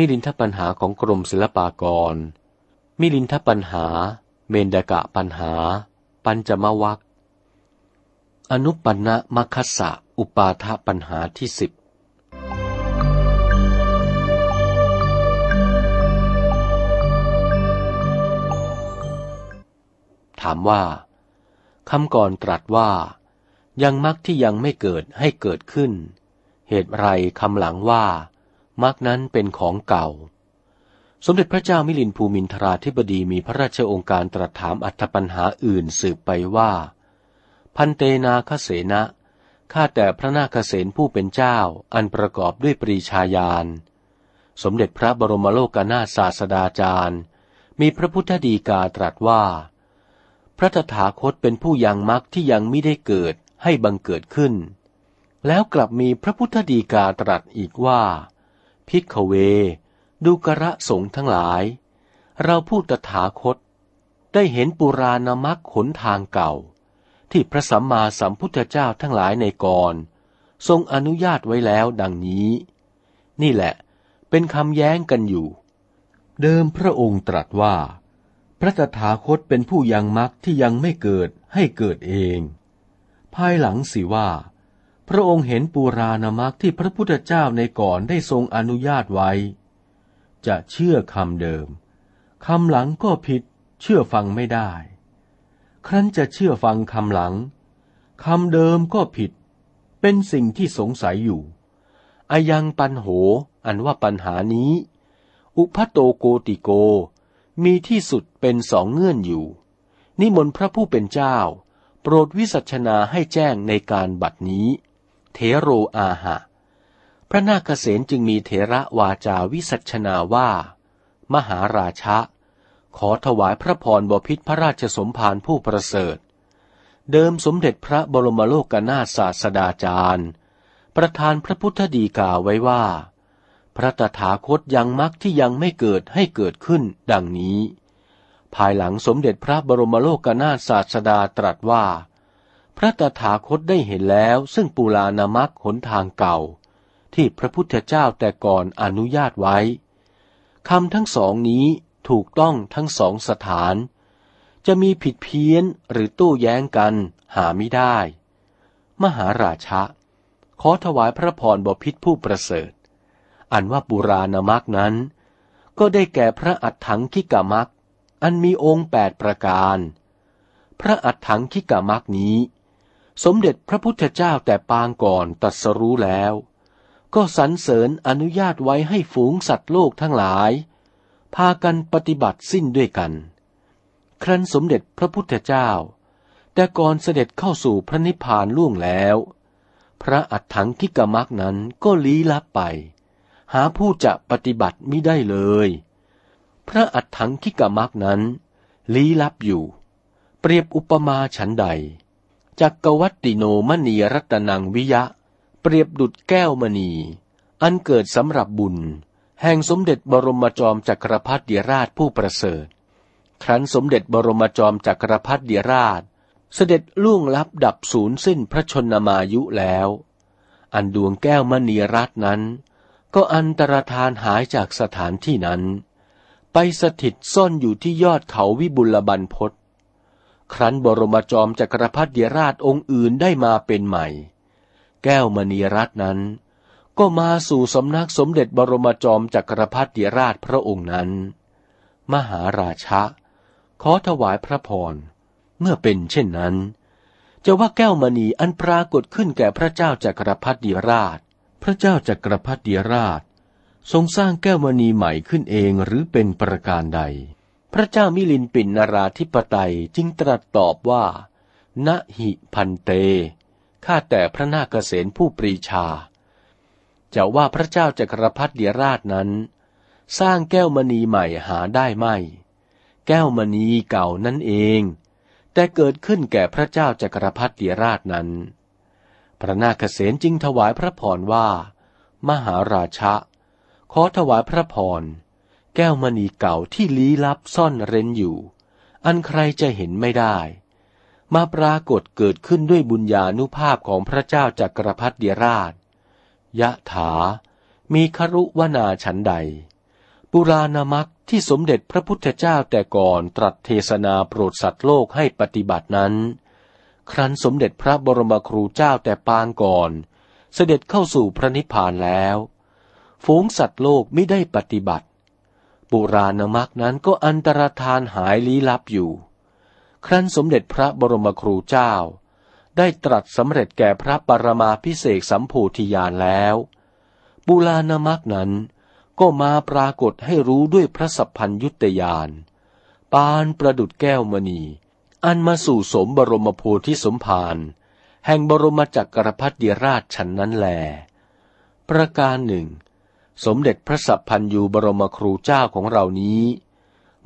มิลินทปัญหาของกรมศิลปากร มิลินทปัญหา เมนดกะปัญหา ปัญจมวัคอนุปันนะมัคคสะอุปาทปัญหาที่สิบถามว่าคำก่อนตรัสว่า ยังมักที่ยังไม่เกิดให้เกิดขึ้น เหตุไรคำหลังว่า มักนั้นเป็นของเก่า สมเด็จพระเจ้ามิลินภูมินทราธิบดีมีพระราชองค์การตรัสถามอัธปัญหาอื่นสืบไปว่า พันเตนาคเสนะข้าแต่พระนาคเสนผู้เป็นเจ้าอันประกอบด้วยปรีชาญาณ สมเด็จพระบรมโลกนาถศาสดาจารย์ มีพระพุทธดีกาตรัสว่า พระตถาคตเป็นผู้ยังมรรคที่ยังไม่ได้เกิดให้บังเกิดขึ้น แล้วกลับมีพระพุทธดีกาตรัสอีกว่า พิกเว ดูกระสงทั้งหลาย เราพูดตถาคต ได้เห็นปุราณมักขนทางเก่า ที่พระสัมมาสัมพุทธเจ้าทั้งหลายในก่อน ทรงอนุญาตไว้แล้วดังนี้ นี่แหละ เป็นคำแย้งกันอยู่ เดิมพระองค์ตรัสว่า พระตถาคตเป็นผู้ยังมรรคที่ยังไม่เกิดให้เกิดเอง ภายหลังสิว่า พระองค์เห็นปูราณมรรคที่พระพุทธเจ้าในก่อนได้ทรงอนุญาตไว้ จะเชื่อคำเดิมคำหลังก็ผิดเชื่อฟังไม่ได้ ครั้นจะเชื่อฟังคำหลังคำเดิมก็ผิด เป็นสิ่งที่สงสัยอยู่อายังปันโห อันว่าปัญหานี้ อุพัโตโกติโก มีที่สุดเป็นสองเงื่อนอยู่ นิมนต์พระผู้เป็นเจ้า โปรดวิสัชนาให้แจ้งในการบัดนี้ เทโรอาหะ พระนาคเษนจึงมีเถระวาจาวิสัชนาว่า มหาราชะ ขอถวายพระพรบพิษพระราชสมภารผู้ประเสริฐ เดิมสมเด็จพระบรมโลกนาถศาสดาจารย์ ประธานพระพุทธดีกาไว้ว่า พระตถาคตยังมักที่ยังไม่เกิดให้เกิดขึ้นดังนี้ ภายหลังสมเด็จพระบรมโลกนาถศาสดาตรัสว่า พระตถาคตได้เห็นแล้วซึ่งปุรานามักหนทางเก่า ที่พระพุทธเจ้าแต่ก่อนอนุญาตไว้คำทั้งสองนี้ถูกต้องทั้งสองสถาน จะมีผิดเพี้ยนหรือตู้แย้งกันหาไม่ได้ มหาราชะ ขอถวายพระพรบพิษผู้ประเสริฐ อันว่าปุราณมักนั้น ก็ได้แก่พระอัฏฐังคิกามักอันมีองค์แปดประการ พระอัฏฐังคิกามักนี้ สมเด็จพระพุทธเจ้าแต่ปางก่อนตัดสรู้แล้ว ก็สรรเสริญอนุญาตไว้ให้ฝูงสัตว์โลกทั้งหลาย พากันปฏิบัติสิ้นด้วยกัน ครั้นสมเด็จพระพุทธเจ้า แต่ก่อนเสด็จเข้าสู่พระนิพพานล่วงแล้ว พระอัฏฐังคิกามักนั้นก็ลี้ลับไป หาผู้จะปฏิบัติไม่ได้เลย พระอัฏฐังคิกามักนั้นลี้ลับอยู่ เปรียบอุปมาฉันใด จักวัตติโนมณีรัตนังวิยะ เปรียบดุดแก้วมณี อันเกิดสำหรับบุญ แห่งสมเด็จบรมจอมจักรพรรดิราชผู้ประเสริฐ ครั้นสมเด็จบรมจอมจักรพรรดิราช เสด็จล่วงลับดับศูนย์สิ้นพระชนมายุแล้ว อันดวงแก้วมณีรัตนั้น ก็อันตรธานหายจากสถานที่นั้น ไปสถิตซ่อนอยู่ที่ยอดเขาวิบุลบันพศ ครั้นบรมจอมจักรพรรดิราชองค์อื่นได้มาเป็นใหม่ แก้วมณีรัตน์นั้น ก็มาสู่สำนักสมเด็จบรมจอมจักรพรรดิราชพระองค์นั้น มหาราชะ ขอถวายพระพร เมื่อเป็นเช่นนั้น จะว่าแก้วมณีอันปรากฏขึ้นแก่พระเจ้าจักรพรรดิราช พระเจ้าจักรพรรดิราช ทรงสร้างแก้วมณีใหม่ขึ้นเองหรือเป็นประการใด พระเจ้ามิลินปินนาราธิปไตยจึงตรัสตอบว่า ณหิพันเต ข้าแต่พระนาคเษนผู้ปรีชา จะว่าพระเจ้าจักรพรรดิราชนั้น สร้างแก้วมณีใหม่หาได้ไม่ แก้วมณีเก่านั่นเอง แต่เกิดขึ้นแก่พระเจ้าจักรพรรดิราชนั้น พระนาคเษนจึงถวายพระพรว่า มหาราชะ ขอถวายพระพร แก้วมณีเก่าที่ลี้ลับซ่อนเร้นอยู่ อันใครจะเห็นไม่ได้ มาปรากฏเกิดขึ้นด้วยบุญญาณุภาพของพระเจ้าจักรพรรดิราช ยะถา มีครุวนาฉันใด ปุราณมักที่สมเด็จพระพุทธเจ้าแต่ก่อนตรัสเทศนาโปรดสัตว์โลกให้ปฏิบัตินั้น ครั้นสมเด็จพระบรมครูเจ้าแต่ปางก่อน เสด็จเข้าสู่พระนิพพานแล้ว ฝูงสัตว์โลกไม่ได้ปฏิบัติ ปุราณมักนั้นก็อันตรธานหายลี้ลับอยู่ ครั้นสมเด็จพระบรมครูเจ้า ได้ตรัสสำเร็จแก่พระปรมาพิเศษสัมโพธิญาณแล้วปุราณมักนั้นก็มาปรากฏให้รู้ด้วยพระสัพพัญยุตยานปานประดุดแก้วมณี อันมาสู่สมบรมโพธิสมภารแห่งบรมจักรพรรดิราชฉันนั้นแล ประการหนึ่ง สมเด็จพระสัพพัญยูบรมครูเจ้าของเรานี้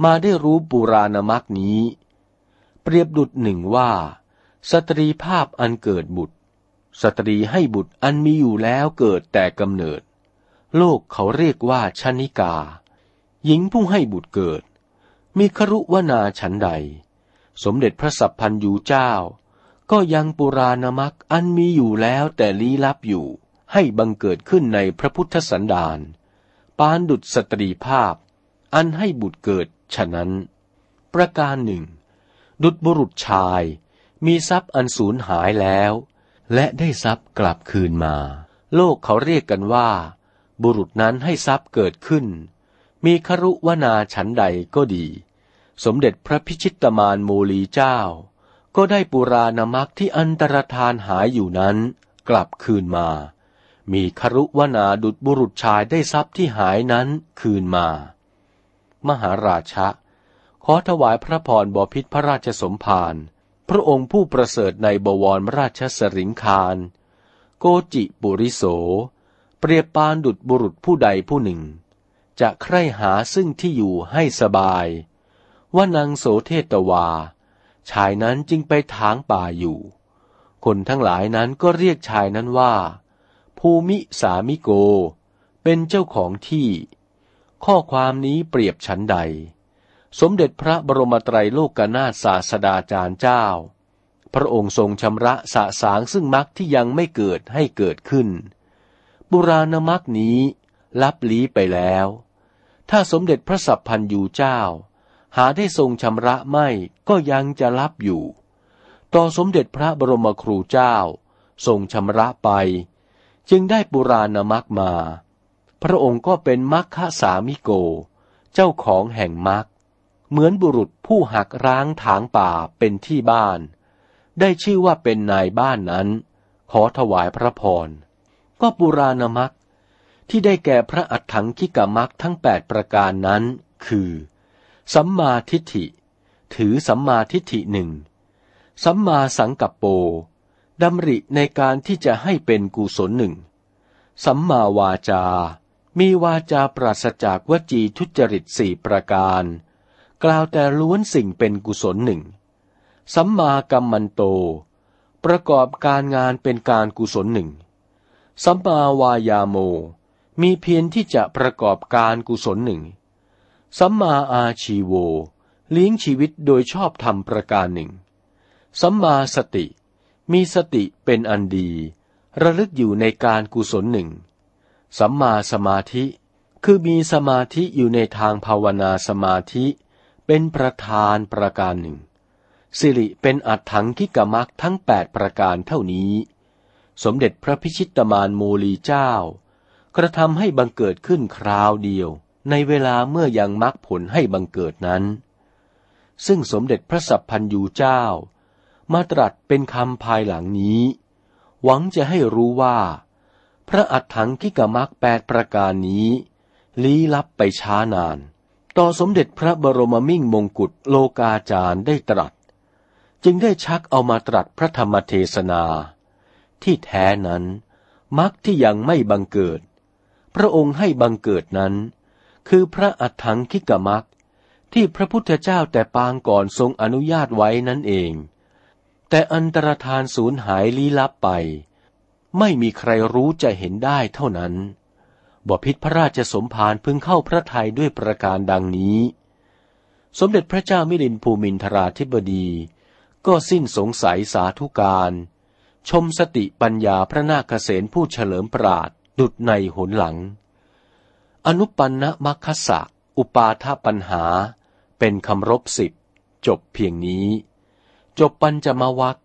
มาได้รู้ปุราณมักนี้ เปรียบดุดหนึ่งว่า สตรีภาพอันเกิดบุตร สตรีให้บุตรอันมีอยู่แล้วเกิดแต่กำเนิด โลกเขาเรียกว่าชนิกา หญิงผู้ให้บุตรเกิด มีครุวนาฉันใด สมเด็จพระสัพพันยูเจ้า ก็ยังปุราณมักอันมีอยู่แล้วแต่ลี้ลับอยู่ ให้บังเกิดขึ้นในพระพุทธสันดานปานดุจสตรีภาพ อันให้บุตรเกิดฉะนั้น ประการหนึ่ง ดุจบุรุษชายมีทรัพย์อันสูญหายแล้ว และได้ทรัพย์กลับคืนมา โลกเขาเรียกกันว่า บุรุษนั้นให้ทรัพย์เกิดขึ้น มีครุวนาฉันใดก็ดี สมเด็จพระพิชิตมานโมลีเจ้า ก็ได้ปุราณมักที่อันตรธานหายอยู่นั้น กลับคืนมา มีครุวนาดุจบุรุษชายได้ทรัพย์ที่หายนั้นคืนมา มหาราชะ ขอถวายพระพรบพิษพระราชสมภารพระองค์ผู้ประเสริฐในบวรราชสริงคารโกจิปุริโส เปรียบปานดุดบุรุษผู้ใดผู้หนึ่ง จะใคร่หาซึ่งที่อยู่ให้สบาย ว่านางโสเทตวา ชายนั้นจึงไปทางป่าอยู่ คนทั้งหลายนั้นก็เรียกชายนั้นว่า ภูมิสามิโก เป็นเจ้าของที่ ข้อความนี้เปรียบฉันใด สมเด็จพระบรมไตรโลกนาถศาสดาจารย์เจ้า พระองค์ทรงชำระสะสางซึ่งมรรคที่ยังไม่เกิดให้เกิดขึ้น บุราณมักนี้ลับลี้ไปแล้ว ถ้าสมเด็จพระสัพพันยูเจ้า หาได้ทรงชำระไม่ก็ยังจะลับอยู่ ต่อสมเด็จพระบรมครูเจ้า ทรงชำระไป จึงได้ปุราณมักมา พระองค์ก็เป็นมัคคะสามิโก เจ้าของแห่งมักเหมือนบุรุษผู้หักร้างถางป่าเป็นที่บ้าน ได้ชื่อว่าเป็นนายบ้านนั้น ขอถวายพระพร ก็ปุราณมักที่ได้แก่พระอัฏฐังคิกามักทั้งแปดประการนั้น คือ สัมมาทิฏฐิ ถือสัมมาทิฏฐิหนึ่ง สัมมาสังกัปโป ดำริในการที่จะให้เป็นกุศลหนึ่ง สัมมาวาจา มีวาจาปราศจากวจีทุจริตสี่ประการ กล่าวแต่ล้วนสิ่งเป็นกุศลหนึ่ง สัมมากัมมันโต ประกอบการงานเป็นการกุศลหนึ่ง สัมมาวายาโม มีเพียรที่จะประกอบการกุศลหนึ่ง สัมมาอาชีโวเลี้ยงชีวิตโดยชอบธรรมประการหนึ่ง สัมมาสติ มีสติเป็นอันดี ระลึกอยู่ในการกุศลหนึ่ง สัมมาสมาธิ คือมีสมาธิอยู่ในทางภาวนาสมาธิ เป็นประธานประการหนึ่ง สิริเป็นอัตถังคิกมักทั้งแปดประการเท่านี้ สมเด็จพระพิชิตมานโมลีเจ้า กระทำให้บังเกิดขึ้นคราวเดียว ในเวลาเมื่อยังมรรคผลให้บังเกิดนั้น ซึ่งสมเด็จพระสัพพันยูเจ้า มาตรัสเป็นคำภายหลังนี้ หวังจะให้รู้ว่า พระอัฏฐังกิกมักแปดประการนี้ ลี้ลับไปช้านาน ต่อสมเด็จพระบรมมิ่งมงกุฎโลกาจารย์ได้ตรัส จึงได้ชักเอามาตรัสพระธรรมเทศนา ที่แท้นั้นมรรคที่ยังไม่บังเกิด พระองค์ให้บังเกิดนั้น คือพระอัฏฐังคิกมรรคที่พระพุทธเจ้าแต่ปางก่อนทรงอนุญาตไว้นั่นเอง แต่อันตรธานสูญหายลี้ลับไป ไม่มีใครรู้จะเห็นได้เท่านั้นบพิษพระราชสมภารพึงเข้าพระทัยด้วยประการดังนี้ สมเด็จพระเจ้ามิลินภูมินทราธิบดี ก็สิ้นสงสัยสาธุการ ชมสติปัญญาพระนาคเษนผู้เฉลิมปราดดุดในหนหลัง อนุปันนะมัคคสะ อุปาทปัญหา เป็นคำรบสิบ จบเพียงนี้ จบปัญจมวัค